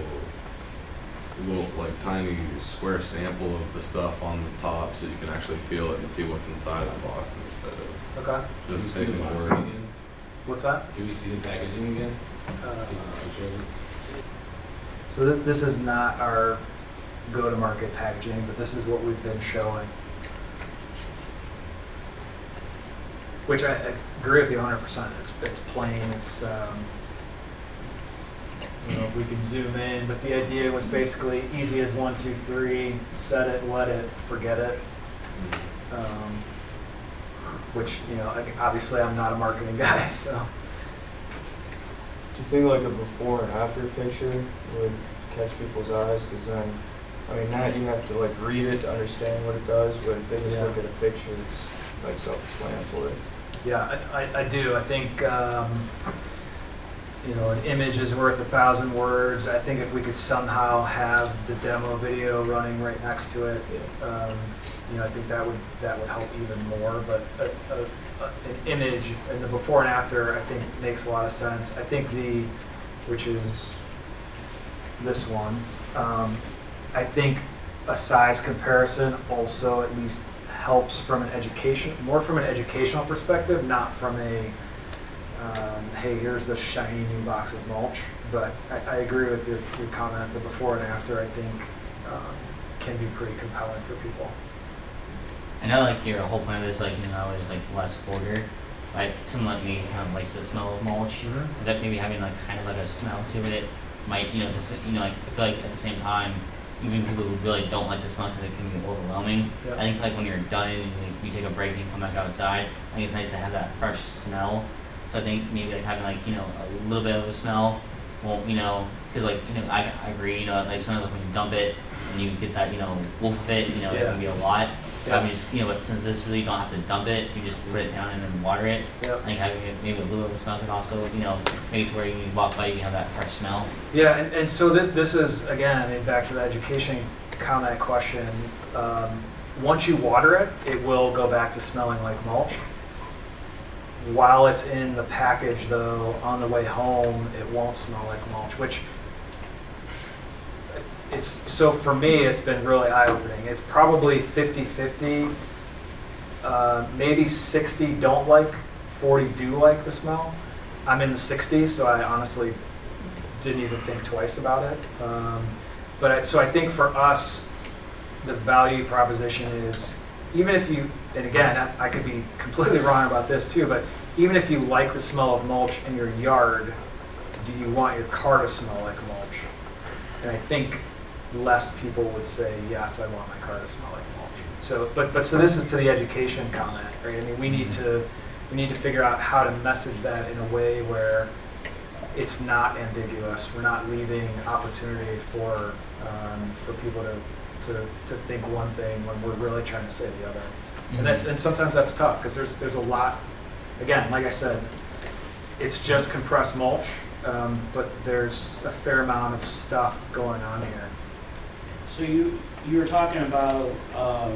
little like tiny square sample of the stuff on the top, so you can actually feel it and see what's inside the box instead of Okay. Just taking the boxing word. What's that? Do we see the packaging again? Uh, picture of it? So th- this is not our go-to-market packaging, but this is what we've been showing. Which I, I agree with you hundred percent. It's, it's plain, it's, um, you know, we can zoom in, but the idea was basically easy as one, two, three, set it, let it, forget it. Um, which, you know, like, obviously I'm not a marketing guy, so. Do you think like a before and after picture would catch people's eyes? Because then, I mean, now you have to like read it to understand what it does, but if they just Yeah. look at a picture, it's like self-explanatory. Yeah, I, I, I do. I think, um, you know, an image is worth a thousand words. I think if we could somehow have the demo video running right next to it, um, you know, I think that would, that would help even more. But a, a, a, an image and the before and after, I think makes a lot of sense. I think the, which is this one, um, I think a size comparison also at least helps from an education, more from an educational perspective, not from a, um, hey, here's the shiny new box of mulch. But I, I agree with your, your comment, the before and after, I think, um, can be pretty compelling for people. I know like your whole point of this, like, you know, is like less odor. Like someone like me kind of likes the smell of mulch. Mhm. That maybe having like kind of like a smell to it might, you know, just, you know, like I feel like at the same time, even people who really don't like the smell because it can be overwhelming. Yeah. I think like when you're done and you, you take a break and you come back outside, I think it's nice to have that fresh smell. So I think maybe like having like you know a little bit of a smell won't you know because like you know I, I agree you know like sometimes when you dump it and you get that you know wolf of it you know it's Yeah. gonna be a lot. Yeah. I mean just you know but since this really you don't have to dump it you just put it down and then water it. I think having it, maybe a little bit of a smell could also you know make it to where you walk by you have that fresh smell. Yeah, and, and so this, this is, again, I mean, back to the education comment question. Um, once you water it, it will go back to smelling like mulch. While it's in the package, though, on the way home, it won't smell like mulch, which it's, so for me, it's been really eye-opening. It's probably 50-50. Uh, maybe 60 don't like, 40 do like the smell. I'm in the 60s, so I honestly didn't even think twice about it. Um, but I, so I think for us, the value proposition is even if you, and again, I, I could be completely wrong about this too, but even if you like the smell of mulch in your yard, do you want your car to smell like mulch? And I think less people would say, yes, I want my car to smell like mulch. So, but, but so this is to the education comment, right? I mean, we need to, we need to figure out how to message that in a way where it's not ambiguous. We're not leaving opportunity for, um, for people to, to, to think one thing when we're really trying to say the other. And that's, and sometimes that's tough, because there's, there's a lot, again, like I said, it's just compressed mulch, um, but there's a fair amount of stuff going on here. So you, you were talking about, um,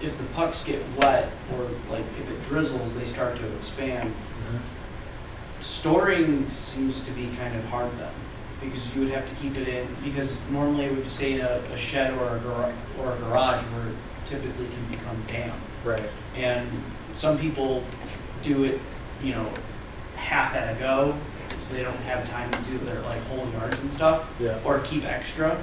if the pucks get wet, or like if it drizzles, they start to expand. Storing seems to be kind of hard then, because you would have to keep it in, because normally it would stay in a, a shed or a garage, or a garage where it typically can become damp. Right. And some people do it, you know, half at a go, so they don't have time to do their like whole yards and stuff, Yeah. or keep extra.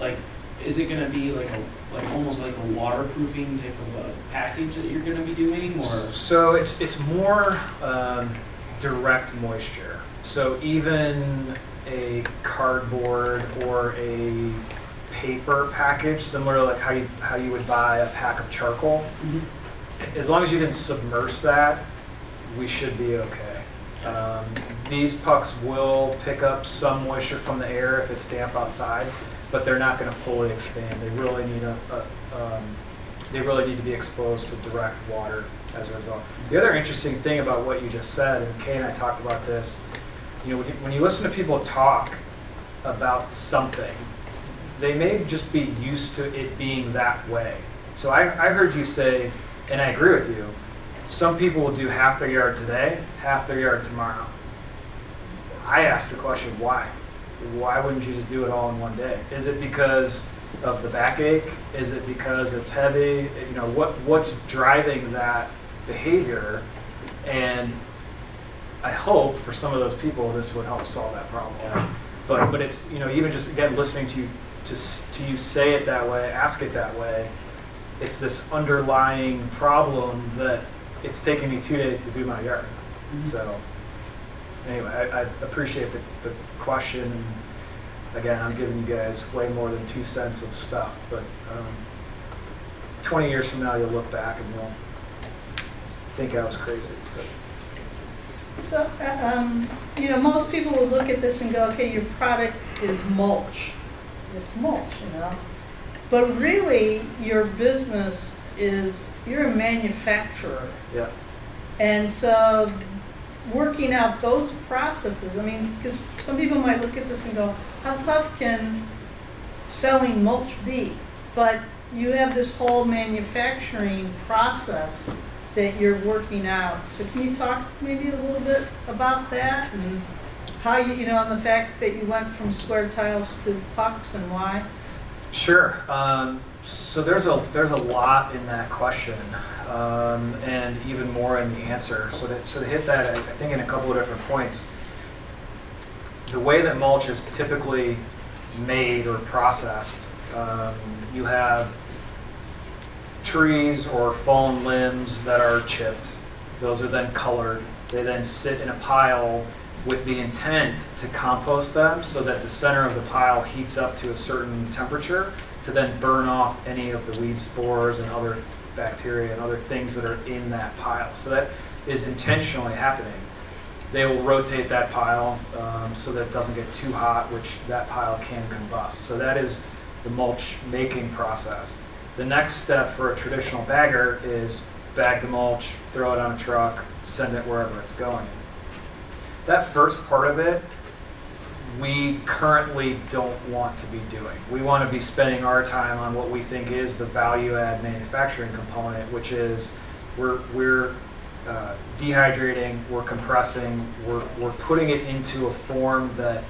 Like, is it gonna be like a, like almost like a waterproofing type of a package that you're gonna be doing, or? So it's it's more um, direct moisture. So even a cardboard or a paper package, similar to like how you how you would buy a pack of charcoal, as long as you didn't submerge that, we should be okay. Um, these pucks will pick up some moisture from the air if it's damp outside, but they're not going to fully expand. They really need a, a um, they really need to be exposed to direct water as a result. The other interesting thing about what you just said, and Kay and I talked about this, you know, when you, listen to people talk about something, they may just be used to it being that way. So I, I heard you say, and I agree with you, some people will do half their yard today, half their yard tomorrow. I asked the question, why? Why wouldn't you just do it all in one day? Is it because of the backache? Is it because it's heavy? You know, what what's driving that behavior? And I hope for some of those people this would help solve that problem. But but it's you know even just again listening to you to to you say it that way, ask it that way, it's this underlying problem that it's taking me two days to do my yard. Mm-hmm. So anyway, I, I appreciate the, the question. Again, I'm giving you guys way more than two cents of stuff, but um, 20 years from now, you'll look back and you'll think I was crazy. But So, uh, um, you know, most people will look at this and go, okay, your product is mulch. It's mulch, you know? But really, your business is, you're a manufacturer. yeah, And so, working out those processes, I mean, because some people might look at this and go, how tough can selling mulch be? But you have this whole manufacturing process that you're working out. So can you talk maybe a little bit about that and how you, you know, and the fact that you went from square tiles to pucks and why? Sure. Um, so there's a there's a lot in that question, um, and even more in the answer. So to, so to hit that, I, think in a couple of different points. The way that mulch is typically made or processed, um, you have trees or fallen limbs that are chipped. Those are then colored. They then sit in a pile with the intent to compost them so that the center of the pile heats up to a certain temperature to then burn off any of the weed spores and other bacteria and other things that are in that pile. So that is intentionally happening. They will rotate that pile um, so that it doesn't get too hot, which that pile can combust. So that is the mulch making process. The next step for a traditional bagger is bag the mulch, throw it on a truck, send it wherever it's going. That first part of it, we currently don't want to be doing. We want to be spending our time on what we think is the value add manufacturing component, which is we're, we're uh, dehydrating, we're compressing, we're, we're putting it into a form that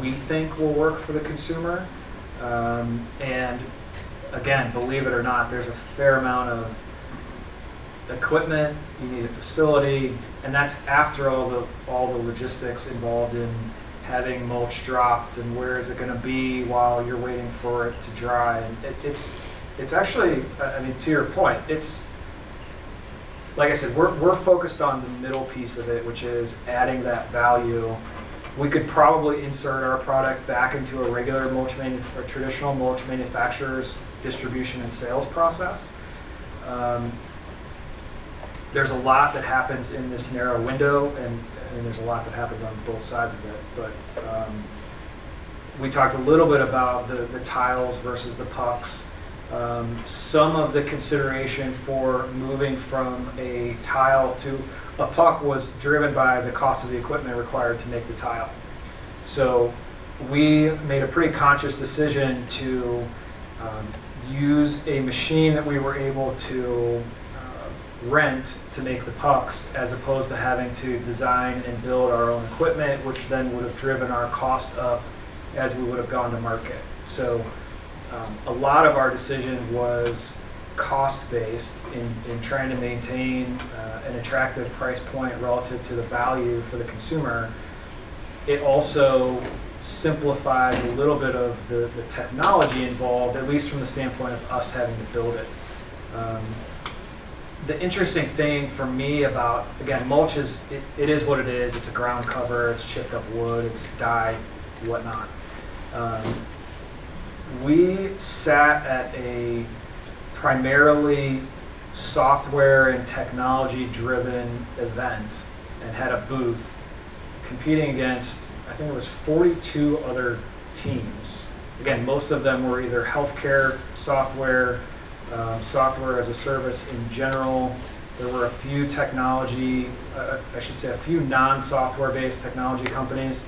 we think will work for the consumer. Um, and again, believe it or not, there's a fair amount of equipment, you need a facility, and that's after all the all the logistics involved in having mulch dropped and where is it going to be while you're waiting for it to dry. And it, it's it's actually, I mean, to your point, it's like I said, we're we're focused on the middle piece of it, which is adding that value. We could probably insert our product back into a regular mulch manu- or traditional mulch manufacturer's distribution and sales process. Um, there's a lot that happens in this narrow window, and, and there's a lot that happens on both sides of it. But um, we talked a little bit about the, the tiles versus the pucks. Um, some of the consideration for moving from a tile to a puck was driven by the cost of the equipment required to make the tile. So we made a pretty conscious decision to um, use a machine that we were able to rent to make the pucks as opposed to having to design and build our own equipment, which then would have driven our cost up as we would have gone to market. So um, a lot of our decision was cost-based in, in trying to maintain uh, an attractive price point relative to the value for the consumer. It also simplified a little bit of the, the technology involved, at least from the standpoint of us having to build it. Um, the interesting thing for me about again mulch is it, it is what it is. It's a ground cover. It's chipped up wood. It's dye, whatnot. Um, we sat at a primarily software and technology driven event and had a booth competing against I think it was 42 other teams. Again, most of them were either healthcare software, um, software as a service in general. There were a few technology, uh, I should say, a few non-software based technology companies,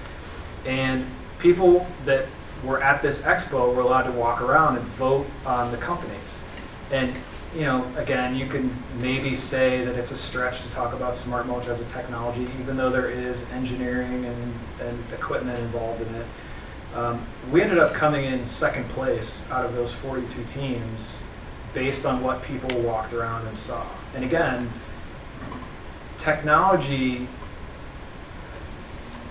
and people that were at this expo were allowed to walk around and vote on the companies. And you know, again, you can maybe say that it's a stretch to talk about smart mulch as a technology, even though there is engineering and, and equipment involved in it. Um, we ended up coming in second place out of those 42 teams based on what people walked around and saw. And again, technology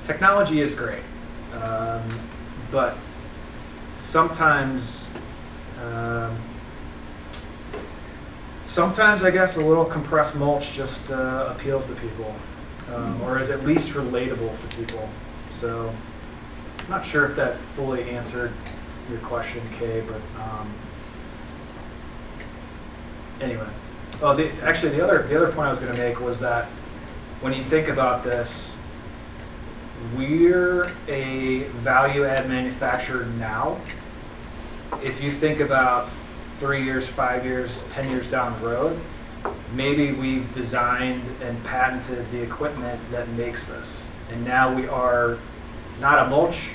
technology is great, um, but sometimes um, sometimes I guess a little compressed mulch just uh, appeals to people, um, or is at least relatable to people. So I'm not sure if that fully answered your question, Kay, but um, anyway. Oh, the, actually, the other the other point I was going to make was that when you think about this, we're a value add manufacturer now. If you think about three years, five years, 10 years down the road, maybe we've designed and patented the equipment that makes this. And now we are not a mulch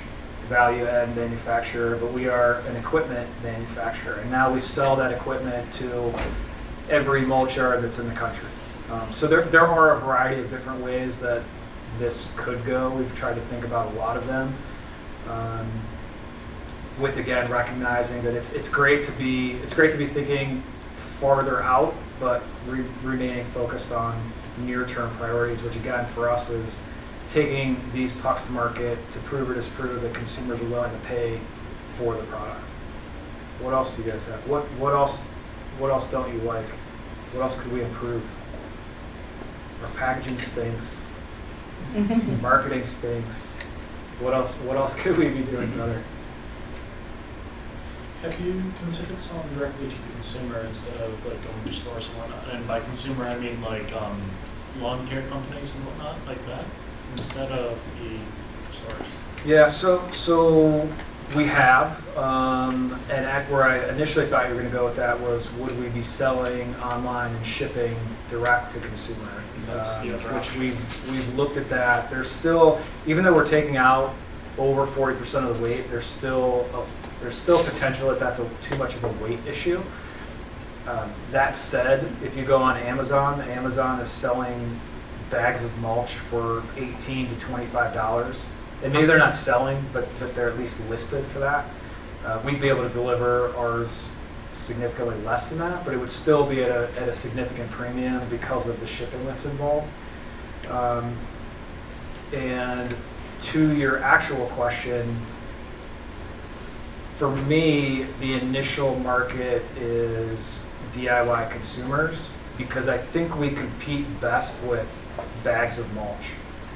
value add manufacturer, but we are an equipment manufacturer. And now we sell that equipment to every mulch yard that's in the country. Um, so there, there are a variety of different ways that this could go. We've tried to think about a lot of them. Um, with again recognizing that it's it's great to be it's great to be thinking farther out, but re- remaining focused on near-term priorities, which again for us is taking these pucks to market to prove or disprove that consumers are willing to pay for the product. What else do you guys have? What what else what else don't you like? What else could we improve? Our packaging stinks. Marketing stinks. What else what else could we be doing better? Have you considered selling directly to the consumer instead of like going to stores and whatnot? And by consumer, I mean like um, lawn care companies and whatnot, like that, instead of the stores. Yeah, so so we have, um, and at where I initially thought you were going to go with that was, would we be selling online and shipping direct to consumer? That's the Um, other which option. we've we've looked at that. There's still, even though we're taking out over 40% of the weight, there's still a, there's still potential that that's a, too much of a weight issue. Um, that said, if you go on Amazon, Amazon is selling bags of mulch for 18 to 25 dollars. And maybe they're not selling, but but they're at least listed for that. Uh, we'd be able to deliver ours significantly less than that, but it would still be at a, at a significant premium because of the shipping that's involved. Um, and to your actual question, for me, the initial market is DIY consumers because I think we compete best with bags of mulch,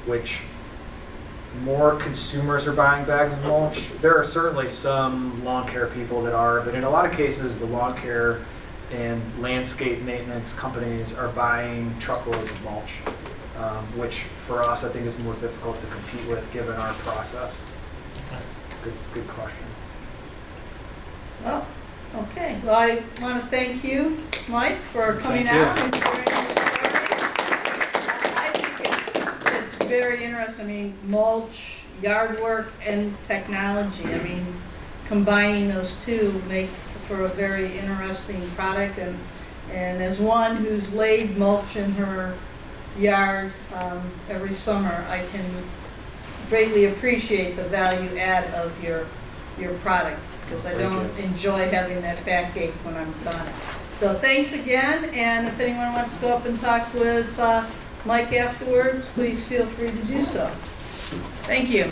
which more consumers are buying bags of mulch. There are certainly some lawn care people that are, but in a lot of cases, the lawn care and landscape maintenance companies are buying truckloads of mulch, um, which for us, I think is more difficult to compete with given our process. Good, good question. Oh, okay. Well, I want to thank you, Mike, for coming Thank you. out and sharing very interesting. I mean, mulch, yard work, and technology. I mean, combining those two make for a very interesting product. And And as one who's laid mulch in her yard um, every summer, I can greatly appreciate the value add of your, your product, because I Thank don't enjoy having that backache when I'm done. So thanks again, and if anyone wants to go up and talk with uh, Mike afterwards, please feel free to do so. Thank you.